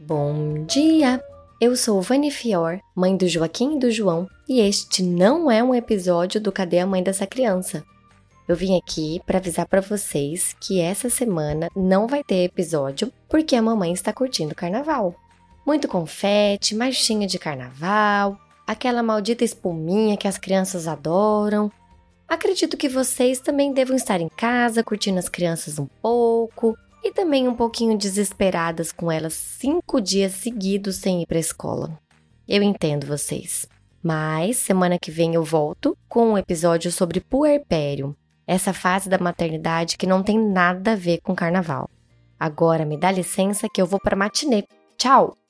Bom dia! Eu sou Vani Fior, mãe do Joaquim e do João, e este não é um episódio do Cadê a Mãe dessa Criança? Eu vim aqui para avisar para vocês que essa semana não vai ter episódio porque a mamãe está curtindo carnaval. Muito confete, marchinha de carnaval, aquela maldita espuminha que as crianças adoram. Acredito que vocês também devam estar em casa curtindo as crianças um pouco, e também um pouquinho desesperadas com elas cinco dias seguidos sem ir para escola. Eu entendo vocês. Mas semana que vem eu volto com um episódio sobre puerpério, essa fase da maternidade que não tem nada a ver com carnaval. Agora me dá licença que eu vou para matinê. Tchau!